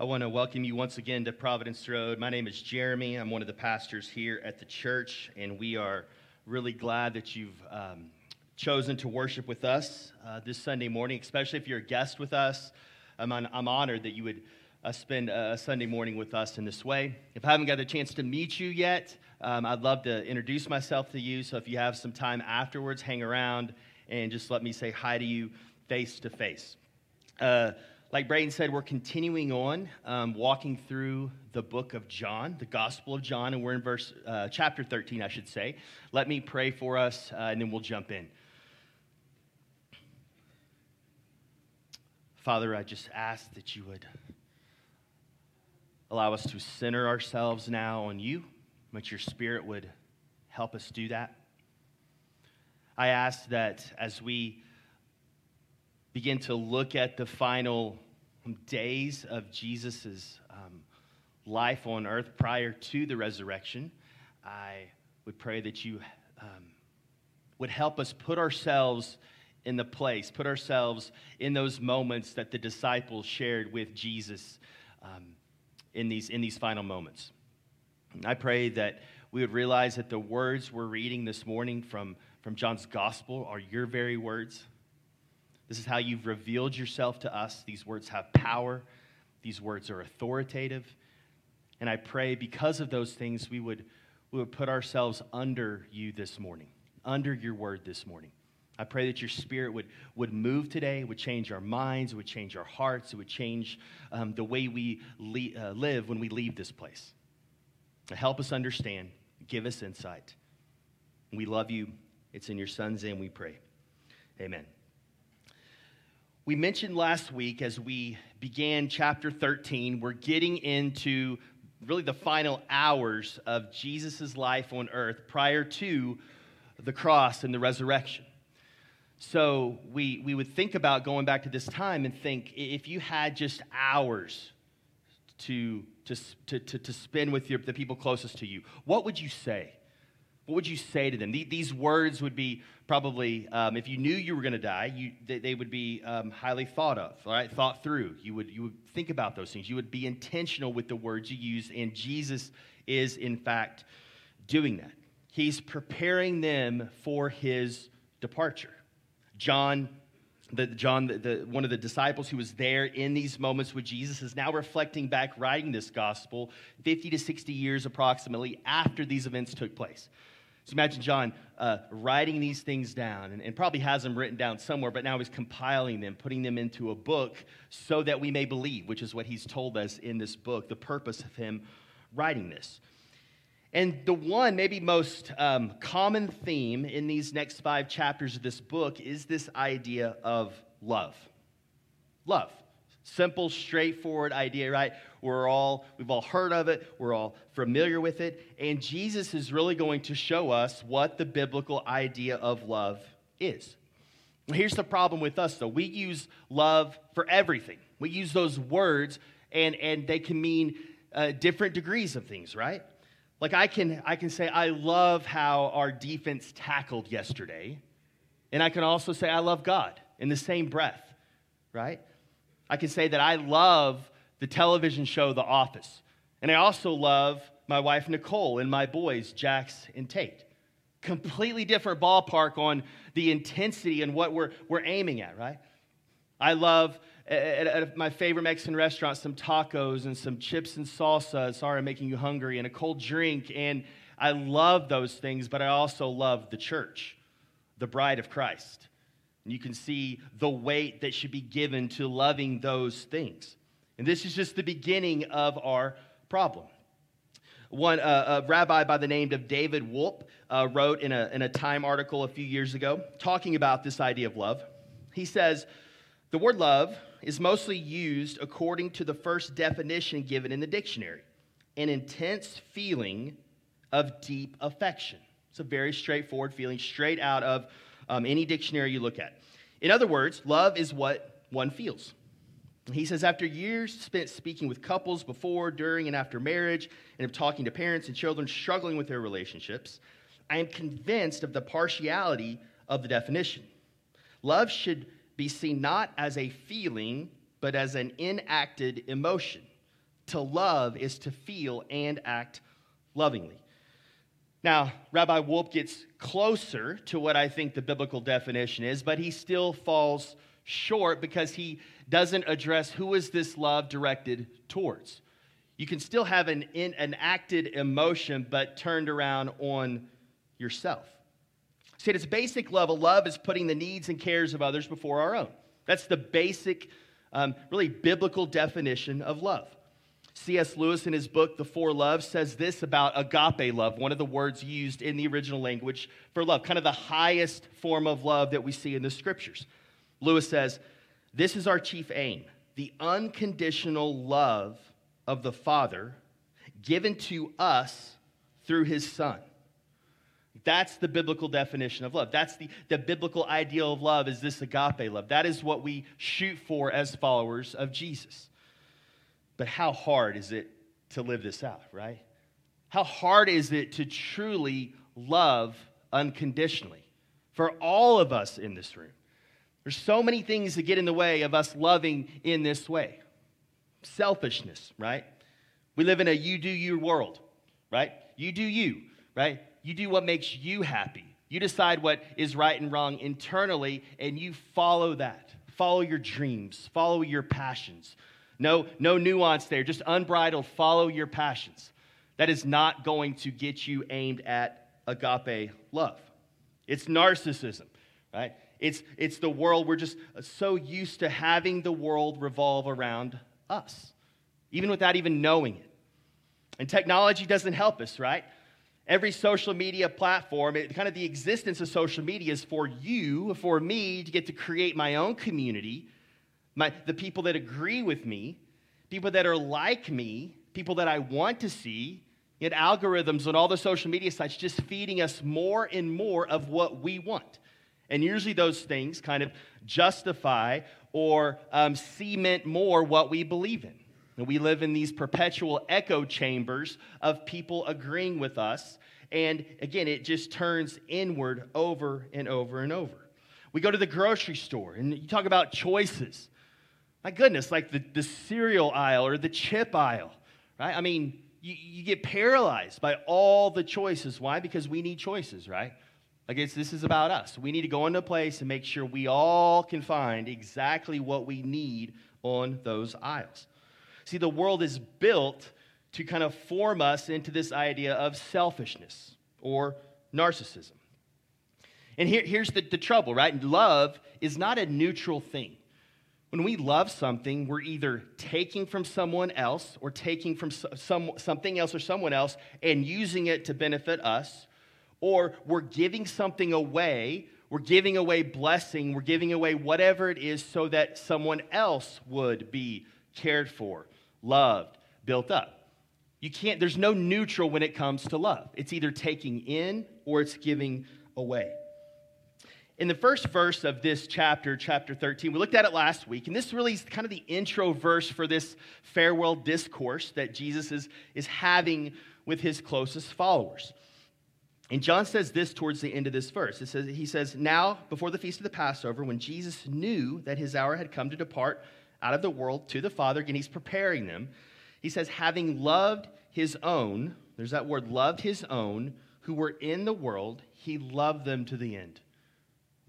I want to welcome you once again to Providence Road. My name is Jeremy. I'm one of the pastors here at the church, and we are really glad that you've um, chosen to worship with us uh, this Sunday morning, especially if you're a guest with us. I'm, on, I'm honored that you would uh, spend a Sunday morning with us in this way. If I haven't got a chance to meet you yet, um, I'd love to introduce myself to you. So if you have some time afterwards, hang around and just let me say hi to you face to face. Like Braden said, we're continuing on, um, walking through the book of John, the Gospel of John, and we're in verse uh, chapter 13, I should say. Let me pray for us, uh, and then we'll jump in. Father, I just ask that you would allow us to center ourselves now on you, that your Spirit would help us do that. I ask that as we begin to look at the final days of Jesus' um, life on earth prior to the resurrection, I would pray that you um, would help us put ourselves in the place, put ourselves in those moments that the disciples shared with Jesus um, in, these, in these final moments. And I pray that we would realize that the words we're reading this morning from, from John's gospel are your very words this is how you've revealed yourself to us. These words have power, these words are authoritative. And I pray because of those things, we would, we would put ourselves under you this morning, under your word this morning. I pray that your spirit would, would move today, would change our minds, would change our hearts, it would change um, the way we le- uh, live when we leave this place. Help us understand, give us insight. We love you. It's in your son's name we pray. Amen. We mentioned last week as we began chapter 13, we're getting into really the final hours of Jesus' life on earth prior to the cross and the resurrection. So we, we would think about going back to this time and think if you had just hours to, to, to, to, to spend with your, the people closest to you, what would you say? What would you say to them? These words would be probably, um, if you knew you were going to die, you, they, would be um, highly thought of, right? Thought through. You would, you would think about those things. You would be intentional with the words you use, and Jesus is, in fact, doing that. He's preparing them for his departure. John the, John, the, the, one of the disciples who was there in these moments with Jesus, is now reflecting back, writing this gospel 50 to 60 years approximately after these events took place. So imagine John uh, writing these things down and, and, probably has them written down somewhere, but now he's compiling them, putting them into a book so that we may believe, which is what he's told us in this book, the purpose of him writing this. And the one, maybe most um, common theme in these next five chapters of this book is this idea of love. Love. Simple, straightforward idea, right? We're all, we've all heard of it, we're all familiar with it, and Jesus is really going to show us what the biblical idea of love is. Here's the problem with us, though. We use love for everything. We use those words, and, and they can mean uh, different degrees of things, right? Like I can, I can say, I love how our defense tackled yesterday. And I can also say, I love God in the same breath, right? I can say that I love the television show The Office. And I also love my wife Nicole and my boys, Jax and Tate. Completely different ballpark on the intensity and what we're, we're aiming at, right? I love at, at, my favorite Mexican restaurant some tacos and some chips and salsa. Sorry, I'm making you hungry, and a cold drink. And I love those things, but I also love the church, the bride of Christ. And you can see the weight that should be given to loving those things. And this is just the beginning of our problem. One uh, a rabbi by the name of David Wolpe uh, wrote in a, in a Time article a few years ago talking about this idea of love. He says, The word love is mostly used according to the first definition given in the dictionary an intense feeling of deep affection. It's a very straightforward feeling, straight out of um, any dictionary you look at. In other words, love is what one feels. He says, after years spent speaking with couples before, during, and after marriage, and of talking to parents and children struggling with their relationships, I am convinced of the partiality of the definition. Love should be seen not as a feeling, but as an enacted emotion, To love is to feel and act lovingly. Now, Rabbi Wolpe gets closer to what I think the biblical definition is, but he still falls short because he doesn't address who is this love directed towards. You can still have an, in, an acted emotion, but turned around on yourself. See, at its basic level, love is putting the needs and cares of others before our own. That's the basic, um, really biblical definition of love. C.S. Lewis, in his book, The Four Loves, says this about agape love, one of the words used in the original language for love, kind of the highest form of love that we see in the scriptures. Lewis says, This is our chief aim the unconditional love of the Father given to us through his Son. That's the biblical definition of love. That's the, the biblical ideal of love is this agape love. That is what we shoot for as followers of Jesus. But how hard is it to live this out, right? How hard is it to truly love unconditionally for all of us in this room? There's so many things that get in the way of us loving in this way. Selfishness, right? We live in a you do you world, right? You do you, right? You do what makes you happy. You decide what is right and wrong internally, and you follow that. Follow your dreams, follow your passions. No, no nuance there, just unbridled, follow your passions. That is not going to get you aimed at agape love. It's narcissism, right? It's, it's the world, we're just so used to having the world revolve around us, even without even knowing it. And technology doesn't help us, right? every social media platform, it, kind of the existence of social media is for you, for me to get to create my own community, my, the people that agree with me, people that are like me, people that I want to see. Yet algorithms on all the social media sites just feeding us more and more of what we want. And usually those things kind of justify or um, cement more what we believe in. And we live in these perpetual echo chambers of people agreeing with us. And again, it just turns inward over and over and over. We go to the grocery store and you talk about choices. My goodness, like the, the cereal aisle or the chip aisle, right? I mean, you, you get paralyzed by all the choices. Why? Because we need choices, right? Like it's, this is about us. We need to go into a place and make sure we all can find exactly what we need on those aisles. See, the world is built to kind of form us into this idea of selfishness or narcissism. And here, here's the, the trouble, right? Love is not a neutral thing. When we love something, we're either taking from someone else or taking from some, something else or someone else and using it to benefit us, or we're giving something away. We're giving away blessing. We're giving away whatever it is so that someone else would be cared for loved, built up. You can't, there's no neutral when it comes to love. It's either taking in or it's giving away. In the first verse of this chapter, chapter 13, we looked at it last week, and this really is kind of the intro verse for this farewell discourse that Jesus is, is having with his closest followers. And John says this towards the end of this verse. It says, he says, Now, before the feast of the Passover, when Jesus knew that his hour had come to depart out of the world to the Father. and he's preparing them. He says, having loved his own, there's that word, loved his own, who were in the world, he loved them to the end.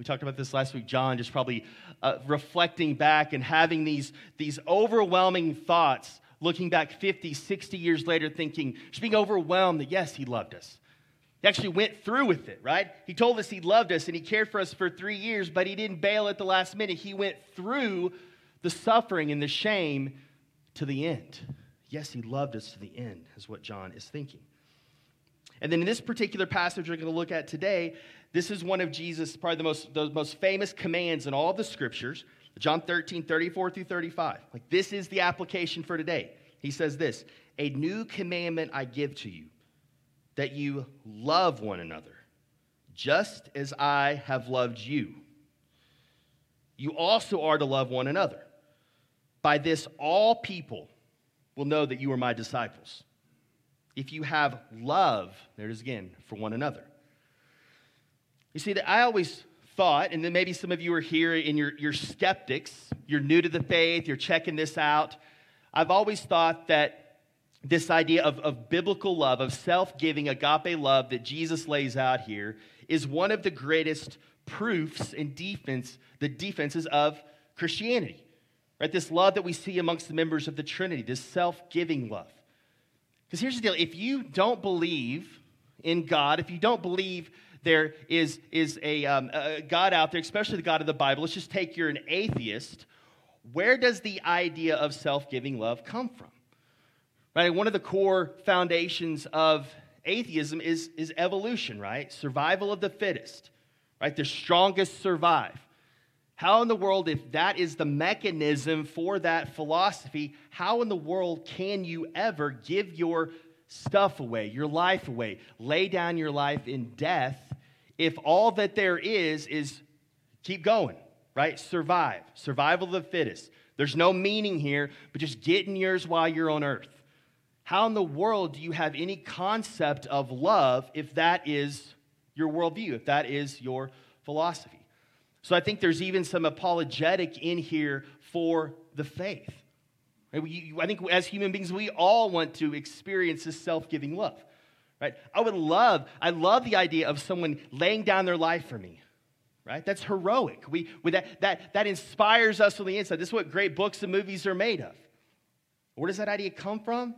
We talked about this last week. John just probably uh, reflecting back and having these, these overwhelming thoughts, looking back 50, 60 years later, thinking, just being overwhelmed that yes, he loved us. He actually went through with it, right? He told us he loved us and he cared for us for three years, but he didn't bail at the last minute. He went through the suffering and the shame to the end. Yes, he loved us to the end, is what John is thinking. And then in this particular passage we're going to look at today, this is one of Jesus' probably the most, the most famous commands in all the scriptures. John 13, 34 through 35. Like this is the application for today. He says this A new commandment I give to you, that you love one another, just as I have loved you. You also are to love one another. By this, all people will know that you are my disciples. If you have love, there it is again, for one another. You see, that I always thought, and then maybe some of you are here and you're, you're skeptics, you're new to the faith, you're checking this out. I've always thought that this idea of, of biblical love, of self giving, agape love that Jesus lays out here, is one of the greatest proofs and defense, the defenses of Christianity. Right? This love that we see amongst the members of the Trinity, this self giving love. Because here's the deal if you don't believe in God, if you don't believe there is, is a, um, a God out there, especially the God of the Bible, let's just take you're an atheist, where does the idea of self giving love come from? Right? One of the core foundations of atheism is, is evolution, right? Survival of the fittest, right? The strongest survive. How in the world, if that is the mechanism for that philosophy, how in the world can you ever give your stuff away, your life away, lay down your life in death if all that there is is keep going, right? Survive, survival of the fittest. There's no meaning here, but just getting yours while you're on earth. How in the world do you have any concept of love if that is your worldview, if that is your philosophy? So I think there's even some apologetic in here for the faith. I think as human beings, we all want to experience this self giving love. Right? I would love, I love the idea of someone laying down their life for me. Right? That's heroic. We, that, that, that inspires us on the inside. This is what great books and movies are made of. Where does that idea come from?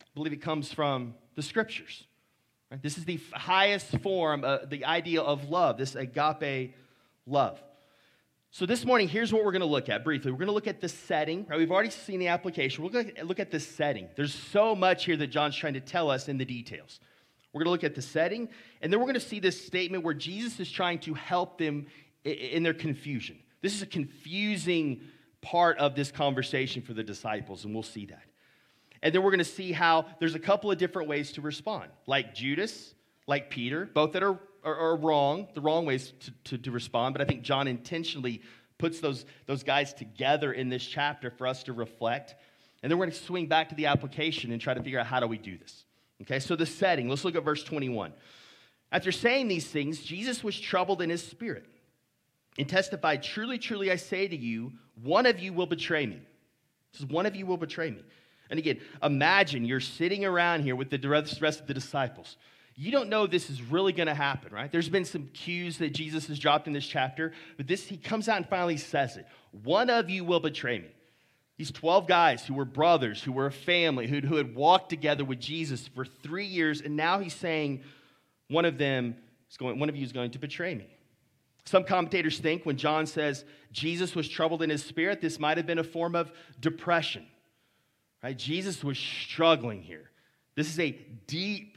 I believe it comes from the scriptures. Right? This is the highest form, uh, the idea of love, this agape love. So this morning, here's what we're going to look at briefly. We're going to look at the setting. Right? We've already seen the application. We're going to look at the setting. There's so much here that John's trying to tell us in the details. We're going to look at the setting, and then we're going to see this statement where Jesus is trying to help them in their confusion. This is a confusing part of this conversation for the disciples, and we'll see that. And then we're going to see how there's a couple of different ways to respond, like Judas, like Peter, both that are, are, are wrong, the wrong ways to, to, to respond. But I think John intentionally puts those, those guys together in this chapter for us to reflect. And then we're going to swing back to the application and try to figure out how do we do this. Okay, so the setting, let's look at verse 21. After saying these things, Jesus was troubled in his spirit and testified, Truly, truly, I say to you, one of you will betray me. This is one of you will betray me. And again, imagine you're sitting around here with the rest of the disciples. You don't know this is really going to happen, right? There's been some cues that Jesus has dropped in this chapter, but this he comes out and finally says it. One of you will betray me. These 12 guys who were brothers, who were a family, who, who had walked together with Jesus for three years, and now he's saying one of them is going, one of you is going to betray me. Some commentators think when John says Jesus was troubled in his spirit, this might have been a form of depression. Right? Jesus was struggling here. This is a deep,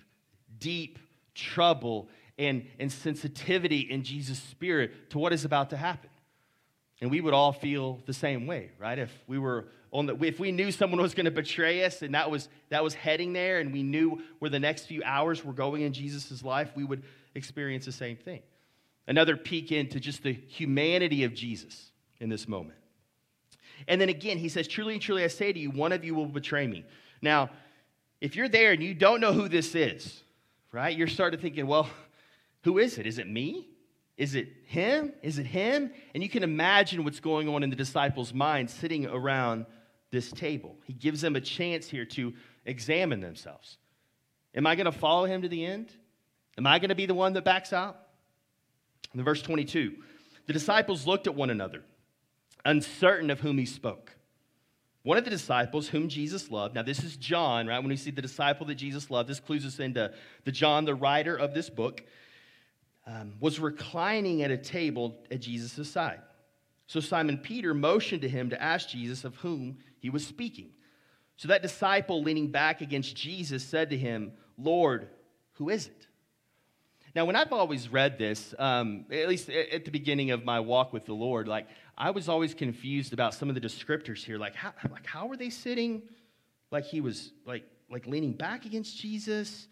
deep trouble and, and sensitivity in Jesus' spirit to what is about to happen. And we would all feel the same way, right? If we were on the, if we knew someone was going to betray us and that was, that was heading there and we knew where the next few hours were going in Jesus' life, we would experience the same thing. Another peek into just the humanity of Jesus in this moment. And then again, he says, Truly, truly, I say to you, one of you will betray me. Now, if you're there and you don't know who this is, right, you're starting to thinking, well, who is it? Is it me? Is it him? Is it him? And you can imagine what's going on in the disciples' minds sitting around this table. He gives them a chance here to examine themselves. Am I going to follow him to the end? Am I going to be the one that backs out? In verse 22, the disciples looked at one another uncertain of whom he spoke. One of the disciples whom Jesus loved, now this is John, right? When we see the disciple that Jesus loved, this clues us into the John, the writer of this book, um, was reclining at a table at Jesus' side. So Simon Peter motioned to him to ask Jesus of whom he was speaking. So that disciple, leaning back against Jesus, said to him, Lord, who is it? Now, when I've always read this, um, at least at the beginning of my walk with the Lord, like I was always confused about some of the descriptors here. Like, how, like, how were they sitting? Like he was like, like leaning back against Jesus.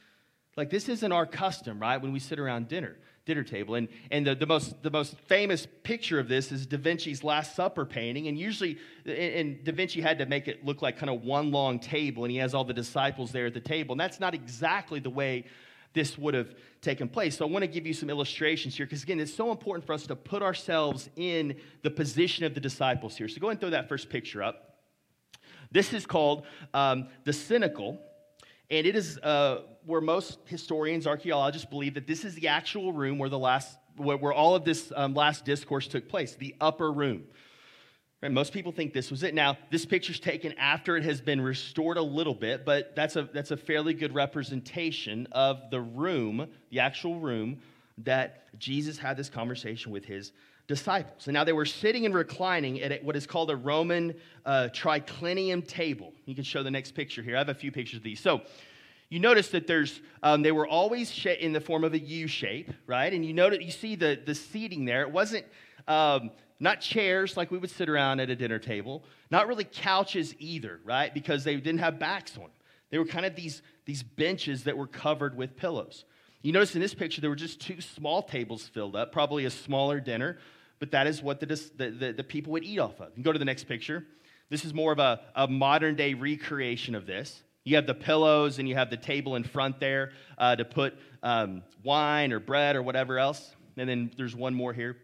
Like this isn't our custom, right? When we sit around dinner, dinner table. And, and the, the, most, the most famous picture of this is Da Vinci's Last Supper painting. And usually, and Da Vinci had to make it look like kind of one long table, and he has all the disciples there at the table. And that's not exactly the way this would have taken place. So I want to give you some illustrations here because, again, it's so important for us to put ourselves in the position of the disciples here. So go and throw that first picture up. This is called um, the cenacle, And it is uh, where most historians, archaeologists believe that this is the actual room where the last, where all of this um, last discourse took place, the upper room. Right, most people think this was it. Now, this picture's taken after it has been restored a little bit, but that's a, that's a fairly good representation of the room, the actual room, that Jesus had this conversation with his disciples. And now they were sitting and reclining at what is called a Roman uh, triclinium table. You can show the next picture here. I have a few pictures of these. So you notice that there's um, they were always in the form of a U shape, right? And you notice you see the the seating there. It wasn't um, not chairs like we would sit around at a dinner table, not really couches either, right? Because they didn't have backs on them. They were kind of these, these benches that were covered with pillows. You notice in this picture, there were just two small tables filled up, probably a smaller dinner, but that is what the, the, the, the people would eat off of. Go to the next picture. This is more of a, a modern day recreation of this. You have the pillows and you have the table in front there uh, to put um, wine or bread or whatever else. And then there's one more here.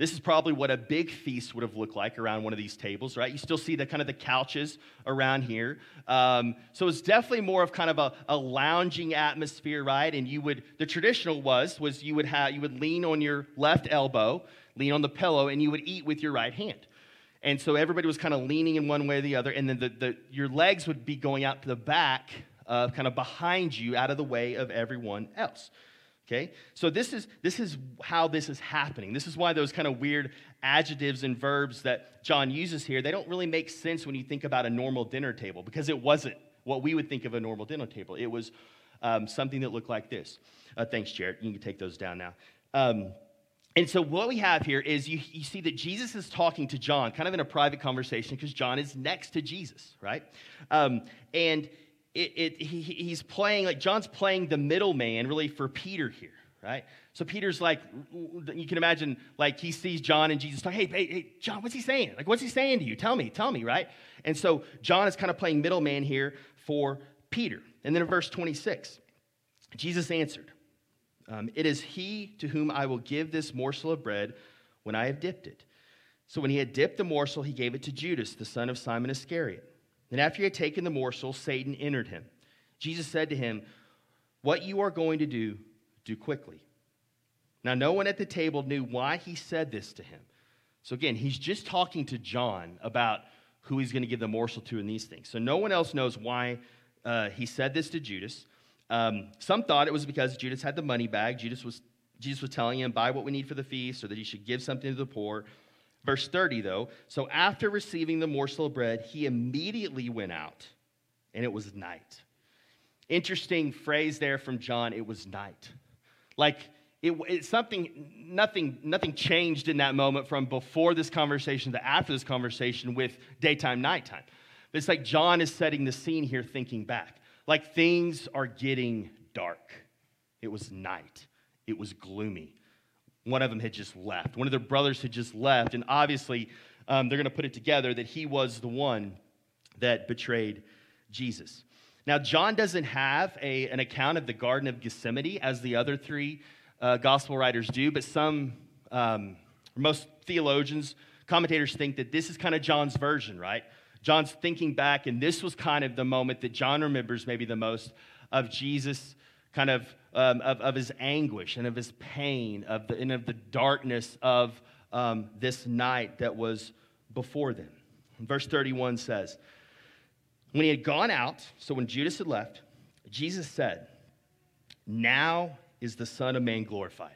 This is probably what a big feast would have looked like around one of these tables, right? You still see the kind of the couches around here. Um, so it's definitely more of kind of a, a lounging atmosphere, right? And you would the traditional was was you would have you would lean on your left elbow, lean on the pillow, and you would eat with your right hand. And so everybody was kind of leaning in one way or the other, and then the, the, your legs would be going out to the back, uh, kind of behind you, out of the way of everyone else. Okay? So this is this is how this is happening. This is why those kind of weird adjectives and verbs that John uses here, they don't really make sense when you think about a normal dinner table because it wasn't what we would think of a normal dinner table. It was um, something that looked like this. Uh, thanks, Jared. You can take those down now. Um, and so what we have here is you, you see that Jesus is talking to John, kind of in a private conversation, because John is next to Jesus, right? Um, and it, it, he, he's playing, like John's playing the middleman really for Peter here, right? So Peter's like, you can imagine, like he sees John and Jesus talk, hey, hey, hey, John, what's he saying? Like, what's he saying to you? Tell me, tell me, right? And so John is kind of playing middleman here for Peter. And then in verse 26, Jesus answered, um, It is he to whom I will give this morsel of bread when I have dipped it. So when he had dipped the morsel, he gave it to Judas, the son of Simon Iscariot. And after he had taken the morsel, Satan entered him. Jesus said to him, What you are going to do, do quickly. Now, no one at the table knew why he said this to him. So, again, he's just talking to John about who he's going to give the morsel to in these things. So, no one else knows why uh, he said this to Judas. Um, some thought it was because Judas had the money bag. Judas was, Jesus was telling him, buy what we need for the feast, or that he should give something to the poor. Verse 30, though, so after receiving the morsel of bread, he immediately went out, and it was night. Interesting phrase there from John, it was night. Like, it, it's something, nothing, nothing changed in that moment from before this conversation to after this conversation with daytime, nighttime. It's like John is setting the scene here, thinking back. Like things are getting dark. It was night, it was gloomy. One of them had just left. One of their brothers had just left. And obviously, um, they're going to put it together that he was the one that betrayed Jesus. Now, John doesn't have a, an account of the Garden of Gethsemane as the other three uh, gospel writers do, but some, um, most theologians, commentators think that this is kind of John's version, right? John's thinking back, and this was kind of the moment that John remembers maybe the most of Jesus kind of, um, of, of, his anguish and of his pain of the, and of the darkness of um, this night that was before them. verse 31 says, When he had gone out, so when Judas had left, Jesus said, Now is the Son of Man glorified.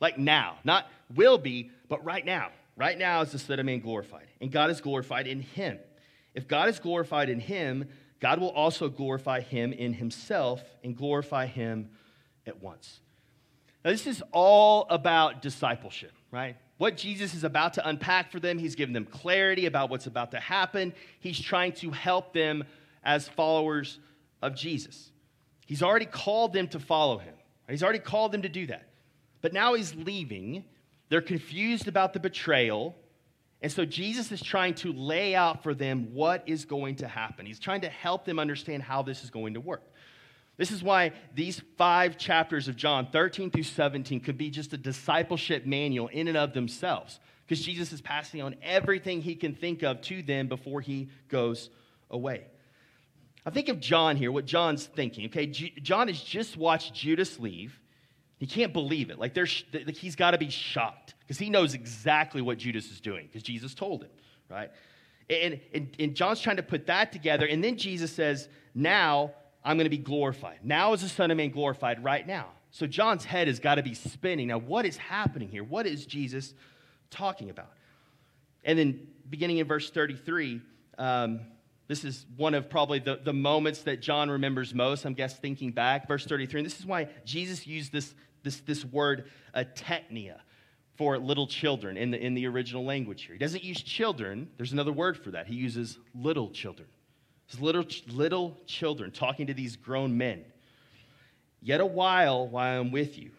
Like now, not will be, but right now. Right now is the Son of Man glorified. And God is glorified in him. If God is glorified in him, God will also glorify him in himself and glorify him at once. Now, this is all about discipleship, right? What Jesus is about to unpack for them, he's giving them clarity about what's about to happen. He's trying to help them as followers of Jesus. He's already called them to follow him, he's already called them to do that. But now he's leaving. They're confused about the betrayal. And so Jesus is trying to lay out for them what is going to happen. He's trying to help them understand how this is going to work. This is why these five chapters of John, 13 through 17, could be just a discipleship manual in and of themselves, because Jesus is passing on everything he can think of to them before he goes away. I think of John here, what John's thinking. Okay, John has just watched Judas leave. He can't believe it. Like, like he's got to be shocked because he knows exactly what Judas is doing because Jesus told him, right? And, and, and John's trying to put that together. And then Jesus says, Now I'm going to be glorified. Now is the Son of Man glorified right now. So John's head has got to be spinning. Now, what is happening here? What is Jesus talking about? And then beginning in verse 33, um, this is one of probably the, the moments that John remembers most, I'm guess thinking back. Verse 33, and this is why Jesus used this, this, this word, uh, teknia, for little children in the, in the original language here. He doesn't use children, there's another word for that. He uses little children. It's little, little children talking to these grown men. Yet a while while I'm with you,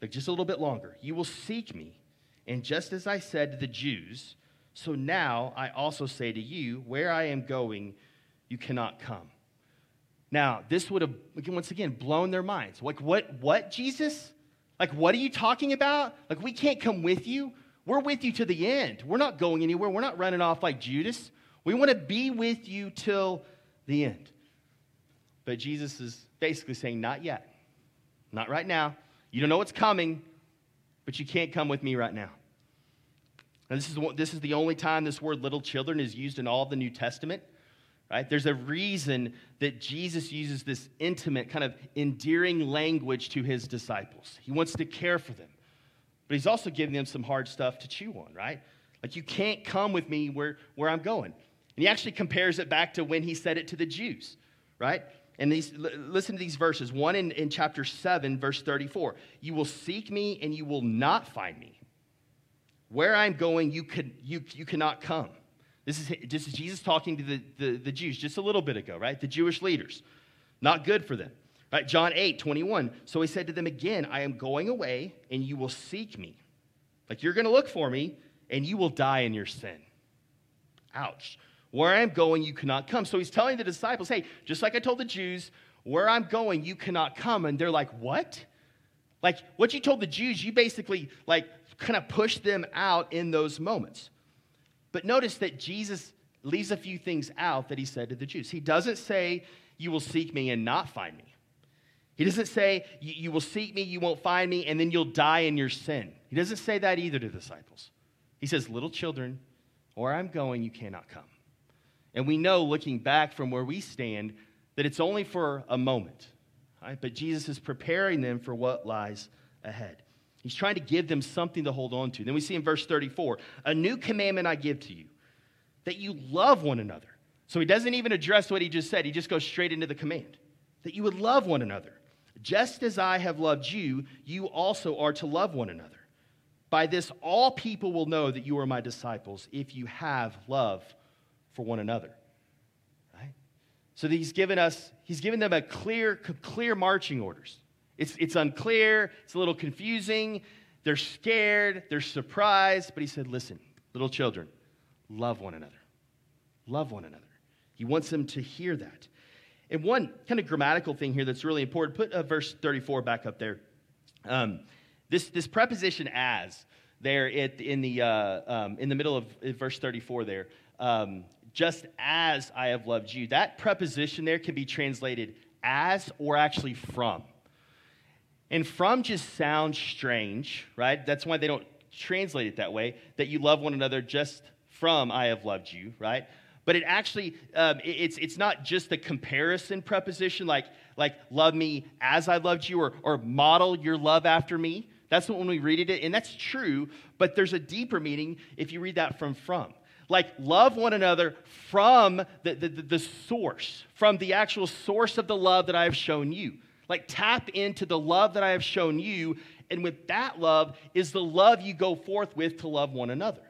like just a little bit longer, you will seek me. And just as I said to the Jews, so now I also say to you, where I am going, you cannot come. Now, this would have, once again, blown their minds. Like, what, what, Jesus? Like, what are you talking about? Like, we can't come with you. We're with you to the end. We're not going anywhere. We're not running off like Judas. We want to be with you till the end. But Jesus is basically saying, not yet. Not right now. You don't know what's coming, but you can't come with me right now. Now, this is, this is the only time this word little children is used in all the New Testament, right? There's a reason that Jesus uses this intimate, kind of endearing language to his disciples. He wants to care for them, but he's also giving them some hard stuff to chew on, right? Like, you can't come with me where, where I'm going. And he actually compares it back to when he said it to the Jews, right? And these, listen to these verses. One in, in chapter 7, verse 34. You will seek me and you will not find me. Where I'm going, you, could, you, you cannot come. This is, this is Jesus talking to the, the, the Jews just a little bit ago, right? The Jewish leaders. Not good for them. Right? John 8, 21. So he said to them again, I am going away, and you will seek me. Like you're going to look for me, and you will die in your sin. Ouch. Where I am going, you cannot come. So he's telling the disciples, hey, just like I told the Jews, where I'm going, you cannot come. And they're like, what? Like what you told the Jews, you basically like kind of push them out in those moments. But notice that Jesus leaves a few things out that he said to the Jews. He doesn't say, You will seek me and not find me. He doesn't say, You will seek me, you won't find me, and then you'll die in your sin. He doesn't say that either to the disciples. He says, Little children, where I'm going, you cannot come. And we know, looking back from where we stand, that it's only for a moment. Right? But Jesus is preparing them for what lies ahead. He's trying to give them something to hold on to. Then we see in verse 34 a new commandment I give to you, that you love one another. So he doesn't even address what he just said, he just goes straight into the command that you would love one another. Just as I have loved you, you also are to love one another. By this, all people will know that you are my disciples if you have love for one another. Right? So he's given us, he's given them a clear, clear marching orders. It's, it's unclear, it's a little confusing. They're scared, they're surprised. But he said, Listen, little children, love one another. Love one another. He wants them to hear that. And one kind of grammatical thing here that's really important put uh, verse 34 back up there. Um, this, this preposition as, there in, the, uh, um, in the middle of verse 34 there, um, just as I have loved you, that preposition there can be translated as or actually from. And from just sounds strange, right? That's why they don't translate it that way, that you love one another just from I have loved you, right? But it actually, um, it's, it's not just a comparison preposition like, like love me as I loved you or, or model your love after me. That's what when we read it, and that's true, but there's a deeper meaning if you read that from from. Like, love one another from the, the, the source, from the actual source of the love that I have shown you. Like, tap into the love that I have shown you. And with that love is the love you go forth with to love one another.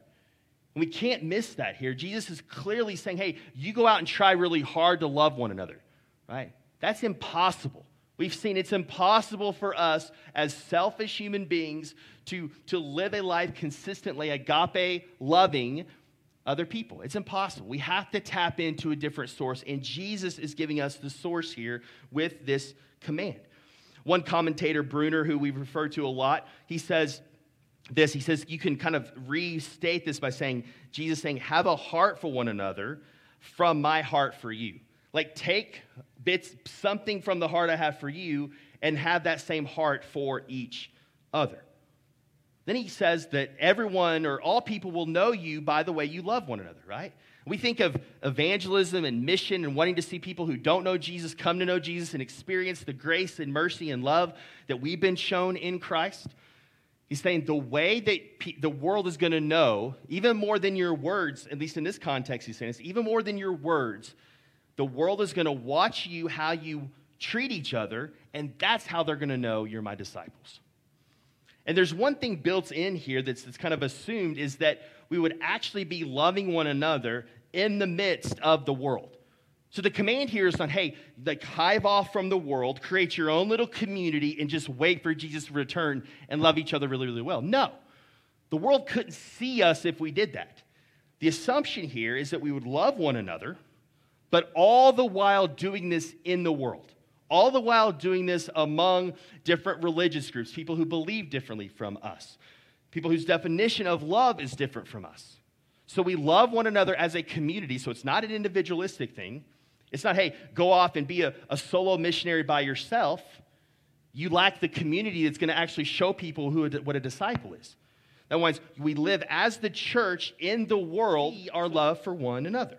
And we can't miss that here. Jesus is clearly saying, hey, you go out and try really hard to love one another, right? That's impossible. We've seen it's impossible for us as selfish human beings to, to live a life consistently, agape loving other people. It's impossible. We have to tap into a different source, and Jesus is giving us the source here with this command. One commentator, Bruner, who we refer to a lot, he says this. He says you can kind of restate this by saying, Jesus saying, have a heart for one another from my heart for you. like take bits, something from the heart I have for you, and have that same heart for each other. Then he says that everyone or all people will know you by the way you love one another, right? We think of evangelism and mission and wanting to see people who don't know Jesus come to know Jesus and experience the grace and mercy and love that we've been shown in Christ. He's saying the way that pe- the world is going to know, even more than your words, at least in this context, he's saying this, even more than your words, the world is going to watch you how you treat each other, and that's how they're going to know you're my disciples. And there's one thing built in here that's, that's kind of assumed is that we would actually be loving one another in the midst of the world. So the command here is not, hey, like hive off from the world, create your own little community, and just wait for Jesus to return and love each other really, really well. No. The world couldn't see us if we did that. The assumption here is that we would love one another, but all the while doing this in the world. All the while doing this among different religious groups, people who believe differently from us, people whose definition of love is different from us. So we love one another as a community, so it's not an individualistic thing. It's not, hey, go off and be a, a solo missionary by yourself. You lack the community that's going to actually show people who, what a disciple is. That means we live as the church in the world, our love for one another.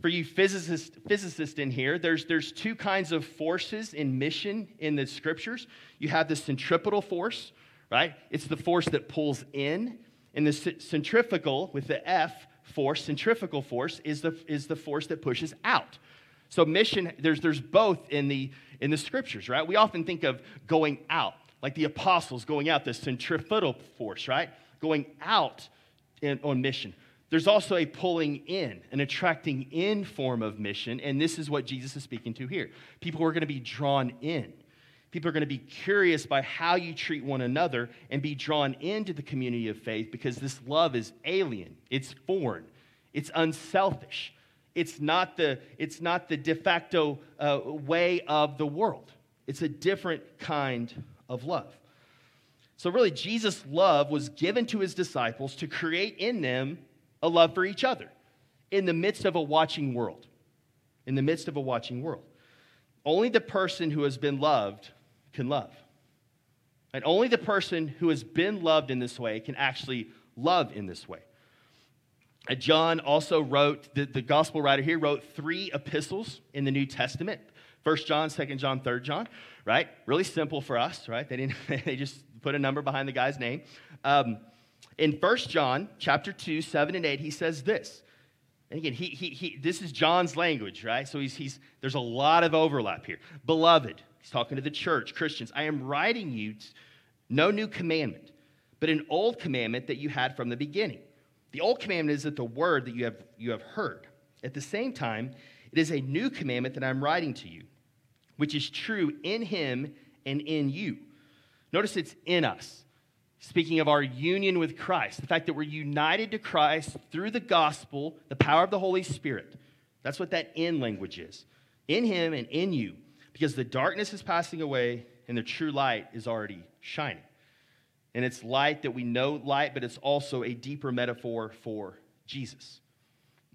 For you physicists, in here, there's, there's two kinds of forces in mission in the scriptures. You have the centripetal force, right? It's the force that pulls in, and the centrifugal with the F force, centrifugal force, is the, is the force that pushes out. So mission, there's, there's both in the, in the scriptures, right? We often think of going out, like the apostles going out, the centrifugal force, right? Going out in, on mission. There's also a pulling in, an attracting in form of mission, and this is what Jesus is speaking to here. People are going to be drawn in. People are going to be curious by how you treat one another and be drawn into the community of faith because this love is alien, it's foreign, it's unselfish. It's not the, it's not the de facto uh, way of the world. It's a different kind of love. So, really, Jesus' love was given to his disciples to create in them a love for each other in the midst of a watching world. In the midst of a watching world. Only the person who has been loved can love. And only the person who has been loved in this way can actually love in this way. John also wrote, the, the gospel writer here wrote three epistles in the New Testament. First John, Second John, Third John, right? Really simple for us, right? They didn't. They just put a number behind the guy's name. Um, in First John, chapter two, seven and eight, he says this. And again, he, he, he, this is John's language, right? So he's, he's, there's a lot of overlap here. Beloved, He's talking to the church, Christians. I am writing you no new commandment, but an old commandment that you had from the beginning. The old commandment is that the word that you have, you have heard. At the same time, it is a new commandment that I'm writing to you, which is true in him and in you. Notice it's in us. Speaking of our union with Christ, the fact that we're united to Christ through the gospel, the power of the Holy Spirit. That's what that in language is. In him and in you because the darkness is passing away and the true light is already shining. And it's light that we know light, but it's also a deeper metaphor for Jesus.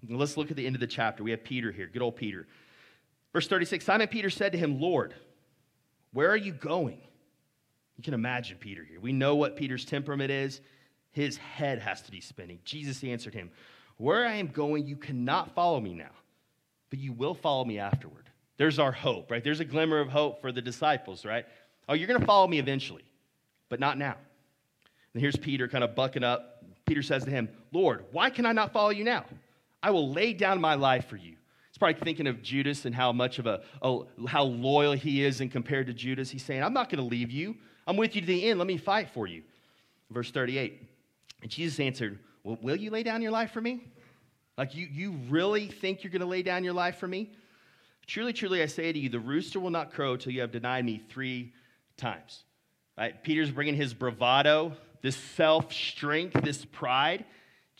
let's look at the end of the chapter. We have Peter here, good old Peter. Verse 36 Simon Peter said to him, Lord, where are you going? You can imagine Peter here. We know what Peter's temperament is. His head has to be spinning. Jesus answered him, Where I am going, you cannot follow me now, but you will follow me afterward. There's our hope, right? There's a glimmer of hope for the disciples, right? Oh, you're going to follow me eventually, but not now. And here's Peter kind of bucking up. Peter says to him, Lord, why can I not follow you now? I will lay down my life for you. He's probably thinking of Judas and how much of a, oh, how loyal he is and compared to Judas. He's saying, I'm not going to leave you. I'm with you to the end. Let me fight for you. Verse 38. And Jesus answered, well, Will you lay down your life for me? Like, you, you really think you're going to lay down your life for me? Truly, truly, I say to you, the rooster will not crow till you have denied me three times. Right? Peter's bringing his bravado, this self strength, this pride.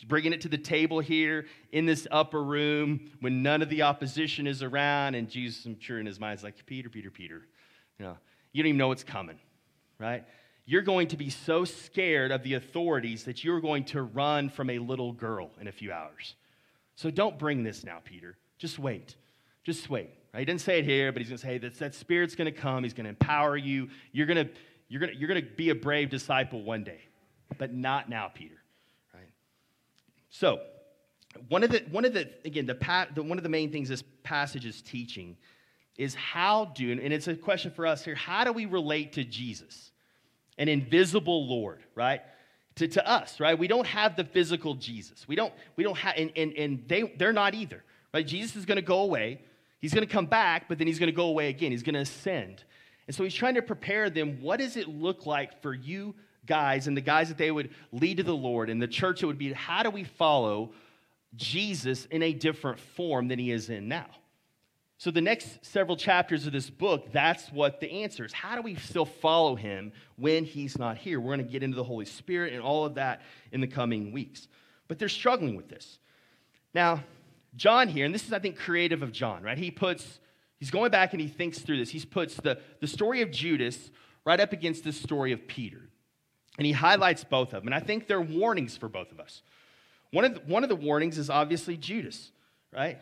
Bringing it to the table here in this upper room when none of the opposition is around. And Jesus, I'm sure in his mind, is like, Peter, Peter, Peter. You know, you don't even know what's coming, right? You're going to be so scared of the authorities that you're going to run from a little girl in a few hours. So don't bring this now, Peter. Just wait. Just wait. Right? He didn't say it here, but he's going to say that that Spirit's going to come. He's going to empower you. You're going to, you're going to, you're going to be a brave disciple one day, but not now, Peter. Right? So, one of the, one of the again, the, the, one of the main things this passage is teaching is how do, and it's a question for us here, how do we relate to Jesus, an invisible Lord, right? To, to us, right? We don't have the physical Jesus. We don't, we don't have, and, and, and they, they're not either, right? Jesus is going to go away. He's going to come back, but then he's going to go away again. He's going to ascend. And so he's trying to prepare them. What does it look like for you guys and the guys that they would lead to the Lord and the church? It would be how do we follow Jesus in a different form than he is in now? So, the next several chapters of this book, that's what the answer is. How do we still follow him when he's not here? We're going to get into the Holy Spirit and all of that in the coming weeks. But they're struggling with this. Now, John here, and this is, I think, creative of John, right? He puts, he's going back and he thinks through this. He puts the, the story of Judas right up against the story of Peter. And he highlights both of them. And I think they're warnings for both of us. One of the, one of the warnings is obviously Judas, right?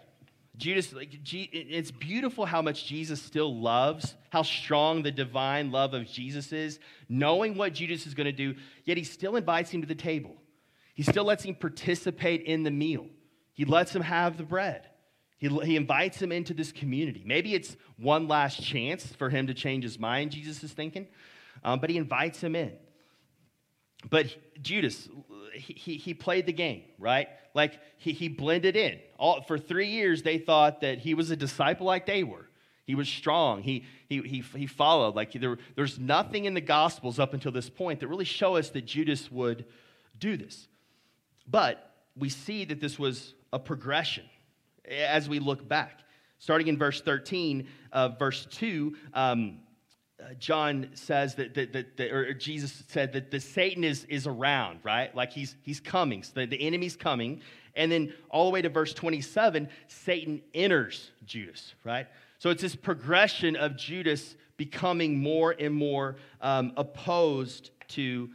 Judas, like, it's beautiful how much Jesus still loves, how strong the divine love of Jesus is, knowing what Judas is going to do, yet he still invites him to the table. He still lets him participate in the meal. He lets him have the bread. He, he invites him into this community. Maybe it's one last chance for him to change his mind, Jesus is thinking, um, but he invites him in. But Judas, he, he played the game, right? Like he, he blended in. All, for three years, they thought that he was a disciple like they were. He was strong. He, he, he, he followed. Like there, there's nothing in the Gospels up until this point that really show us that Judas would do this. But we see that this was a progression as we look back. Starting in verse 13 of verse 2, um, uh, John says that, that, that, that, or Jesus said that the Satan is, is around, right? Like he's, he's coming. So the, the enemy's coming. And then all the way to verse 27, Satan enters Judas, right? So it's this progression of Judas becoming more and more um, opposed to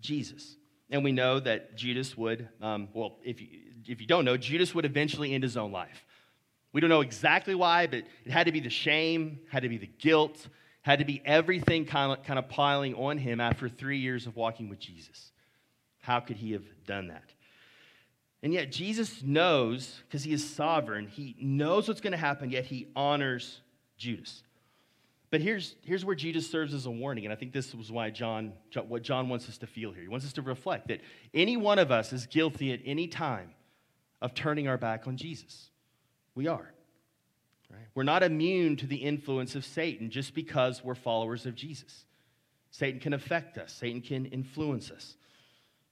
Jesus. And we know that Judas would, um, well, if you, if you don't know, Judas would eventually end his own life. We don't know exactly why, but it had to be the shame, had to be the guilt, had to be everything kind of, kind of piling on him after three years of walking with Jesus. How could he have done that? And yet, Jesus knows, because he is sovereign, he knows what's going to happen, yet he honors Judas. But here's, here's where Jesus serves as a warning, and I think this was why John, what John wants us to feel here. He wants us to reflect that any one of us is guilty at any time of turning our back on Jesus. We are. Right? We're not immune to the influence of Satan just because we're followers of Jesus. Satan can affect us, Satan can influence us.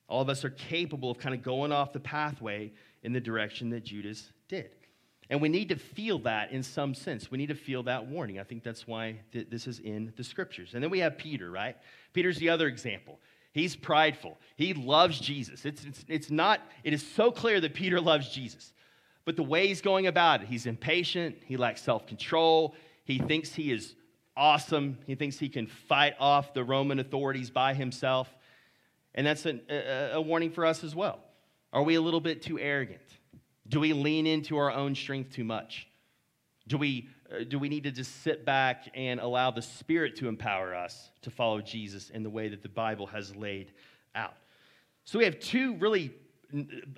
All of us are capable of kind of going off the pathway in the direction that Judas did. And we need to feel that in some sense. We need to feel that warning. I think that's why th- this is in the scriptures. And then we have Peter, right? Peter's the other example. He's prideful. He loves Jesus. It's, it's, it's not, it is so clear that Peter loves Jesus. But the way he's going about it, he's impatient, he lacks self control, he thinks he is awesome, he thinks he can fight off the Roman authorities by himself. And that's a, a, warning for us as well. Are we a little bit too arrogant? Do we lean into our own strength too much? Do we, uh, do we need to just sit back and allow the Spirit to empower us to follow Jesus in the way that the Bible has laid out? So we have two really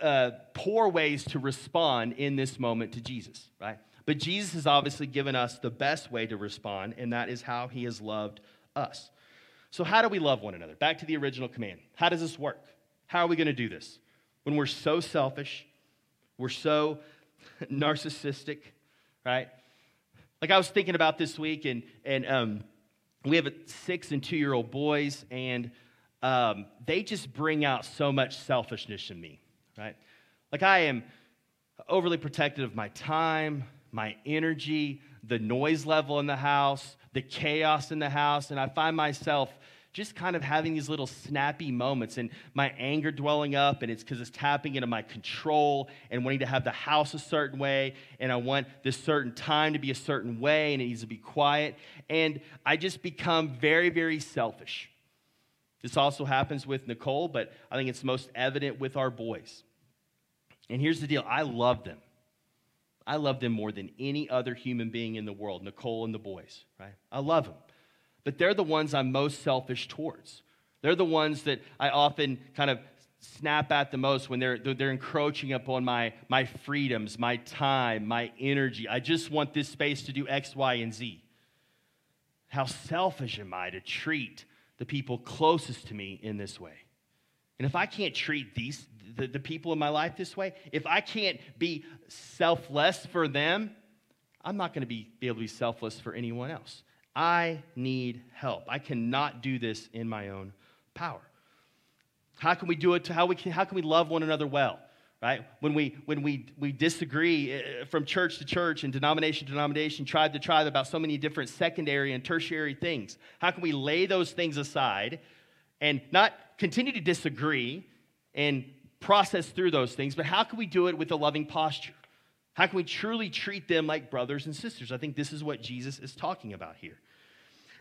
uh, poor ways to respond in this moment to Jesus, right? But Jesus has obviously given us the best way to respond, and that is how he has loved us. So, how do we love one another? Back to the original command. How does this work? How are we going to do this? When we're so selfish, we're so narcissistic, right? Like I was thinking about this week, and, and um, we have a six and two year old boys, and um, they just bring out so much selfishness in me right? Like I am overly protective of my time, my energy, the noise level in the house, the chaos in the house, and I find myself just kind of having these little snappy moments and my anger dwelling up and it's because it's tapping into my control and wanting to have the house a certain way and i want this certain time to be a certain way and it needs to be quiet and i just become very very selfish this also happens with Nicole, but I think it's most evident with our boys. And here's the deal I love them. I love them more than any other human being in the world, Nicole and the boys, right? I love them. But they're the ones I'm most selfish towards. They're the ones that I often kind of snap at the most when they're, they're encroaching upon my, my freedoms, my time, my energy. I just want this space to do X, Y, and Z. How selfish am I to treat the people closest to me in this way? And if I can't treat these, the, the people in my life this way, if I can't be selfless for them, I'm not going to be, be able to be selfless for anyone else. I need help. I cannot do this in my own power. How can we do it? To how, we can, how can we love one another well? Right? When we, when we, we disagree uh, from church to church and denomination to denomination, tribe to tribe about so many different secondary and tertiary things, how can we lay those things aside and not continue to disagree and process through those things, but how can we do it with a loving posture? How can we truly treat them like brothers and sisters? I think this is what Jesus is talking about here.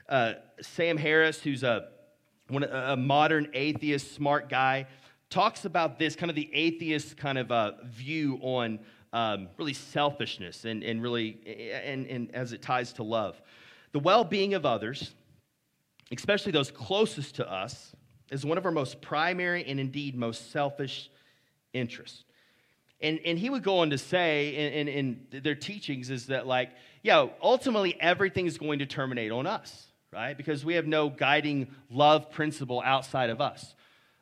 Uh, Sam Harris, who's a when a, modern atheist, smart guy, talks about this kind of the atheist kind of uh, view on um, really selfishness and, and really, and, and as it ties to love. The well being of others, especially those closest to us, is one of our most primary and indeed most selfish interests. And, and he would go on to say in, in, in their teachings is that, like, yeah, ultimately everything is going to terminate on us right? Because we have no guiding love principle outside of us.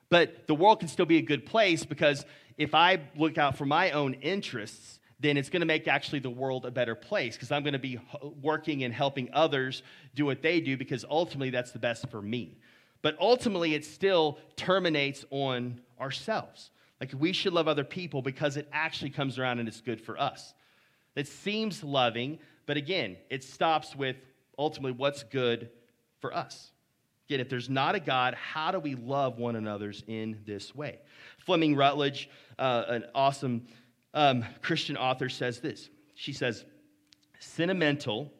But the world can still be a good place because if I look out for my own interests, then it's going to make actually the world a better place because I'm going to be working and helping others do what they do because ultimately that's the best for me. But ultimately, it still terminates on ourselves. Like we should love other people because it actually comes around and it's good for us. It seems loving, but again, it stops with ultimately what's good for us. Again, if there's not a God, how do we love one another's in this way? Fleming Rutledge, uh, an awesome um, Christian author, says this. She says, Sentimental,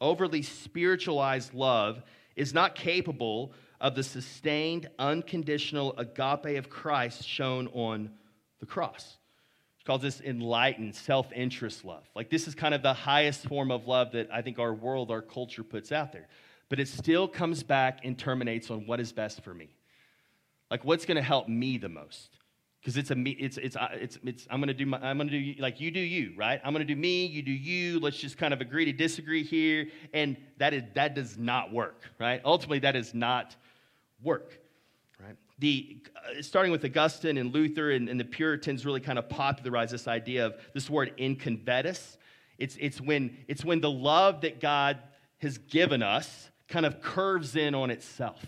overly spiritualized love is not capable of the sustained, unconditional agape of Christ shown on the cross. She calls this enlightened, self interest love. Like, this is kind of the highest form of love that I think our world, our culture puts out there but it still comes back and terminates on what is best for me. Like what's going to help me the most? Because it's a me, it's it's uh, it's it's I'm gonna do my I'm gonna do like you do you right. I'm gonna do me, you do you. Let's just kind of agree to disagree here, and that is that does not work, right? Ultimately, that does not work, right? The uh, starting with Augustine and Luther and, and the Puritans really kind of popularized this idea of this word incurvatus. It's it's when it's when the love that God has given us kind of curves in on itself.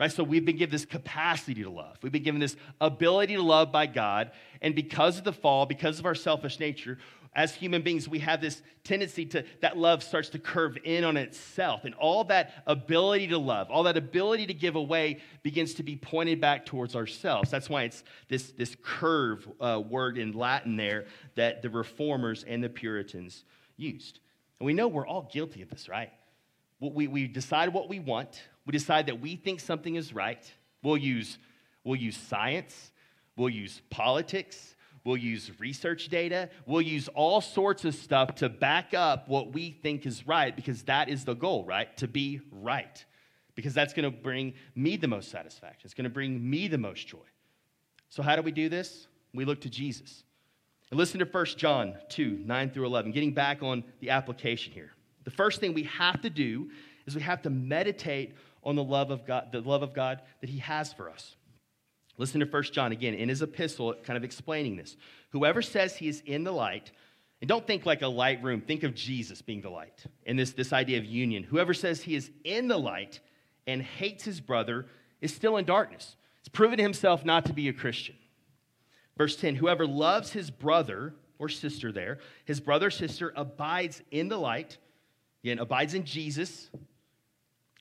Right? So we've been given this capacity to love. We've been given this ability to love by God. And because of the fall, because of our selfish nature, as human beings, we have this tendency to, that love starts to curve in on itself. And all that ability to love, all that ability to give away begins to be pointed back towards ourselves. That's why it's this, this curve uh, word in Latin there that the reformers and the Puritans used. And we know we're all guilty of this, right? We, we decide what we want. We decide that we think something is right. We'll use, we'll use science. We'll use politics. We'll use research data. We'll use all sorts of stuff to back up what we think is right because that is the goal, right? To be right. Because that's going to bring me the most satisfaction. It's going to bring me the most joy. So, how do we do this? We look to Jesus. And listen to 1 John 2 9 through 11, getting back on the application here. The first thing we have to do is we have to meditate on the love of God, the love of God that He has for us. Listen to 1 John again in his epistle, kind of explaining this. Whoever says he is in the light, and don't think like a light room, think of Jesus being the light and this, this idea of union. Whoever says he is in the light and hates his brother is still in darkness. It's proven himself not to be a Christian. Verse 10 Whoever loves his brother or sister there, his brother or sister abides in the light Again, abides in Jesus,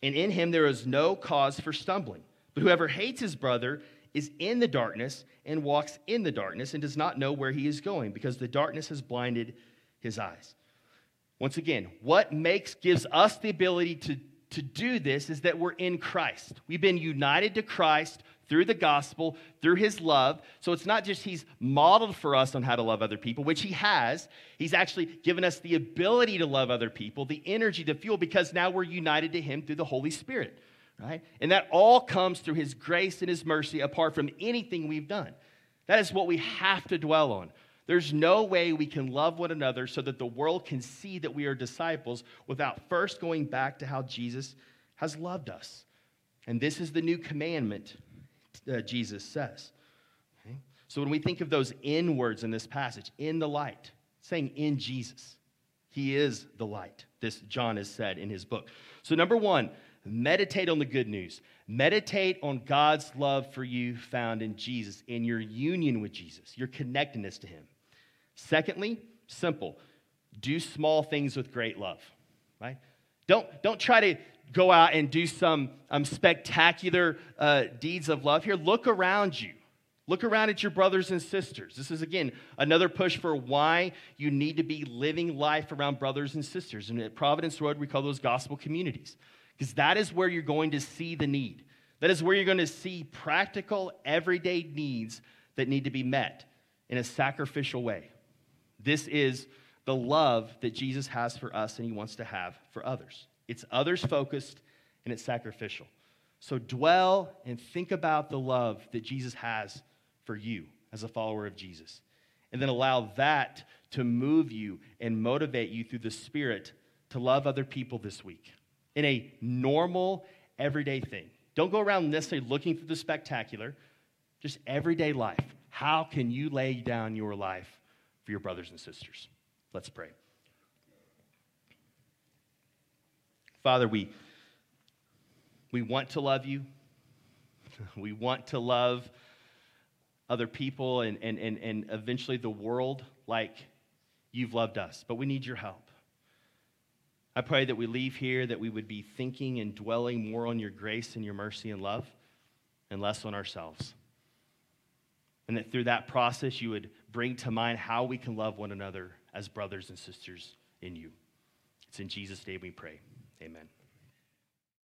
and in him there is no cause for stumbling. But whoever hates his brother is in the darkness and walks in the darkness and does not know where he is going because the darkness has blinded his eyes. Once again, what makes gives us the ability to, to do this is that we're in Christ. We've been united to Christ through the gospel, through his love. So it's not just he's modeled for us on how to love other people, which he has. He's actually given us the ability to love other people, the energy, the fuel, because now we're united to him through the Holy Spirit, right? And that all comes through his grace and his mercy apart from anything we've done. That is what we have to dwell on. There's no way we can love one another so that the world can see that we are disciples without first going back to how Jesus has loved us. And this is the new commandment uh, Jesus says. Okay? So when we think of those in words in this passage, in the light, saying in Jesus, he is the light. This John has said in his book. So, number one, meditate on the good news. Meditate on God's love for you found in Jesus, in your union with Jesus, your connectedness to him. Secondly, simple, do small things with great love, right? Don't, don't try to go out and do some um, spectacular uh, deeds of love here. Look around you. Look around at your brothers and sisters. This is, again, another push for why you need to be living life around brothers and sisters. And at Providence Road, we call those gospel communities, because that is where you're going to see the need. That is where you're going to see practical, everyday needs that need to be met in a sacrificial way. This is the love that Jesus has for us and he wants to have for others. It's others focused and it's sacrificial. So dwell and think about the love that Jesus has for you as a follower of Jesus. And then allow that to move you and motivate you through the Spirit to love other people this week in a normal, everyday thing. Don't go around necessarily looking for the spectacular, just everyday life. How can you lay down your life for your brothers and sisters? Let's pray. Father, we, we want to love you. We want to love other people and, and, and, and eventually the world like you've loved us, but we need your help. I pray that we leave here, that we would be thinking and dwelling more on your grace and your mercy and love and less on ourselves. And that through that process, you would bring to mind how we can love one another as brothers and sisters in you. It's in Jesus' name we pray. Amen.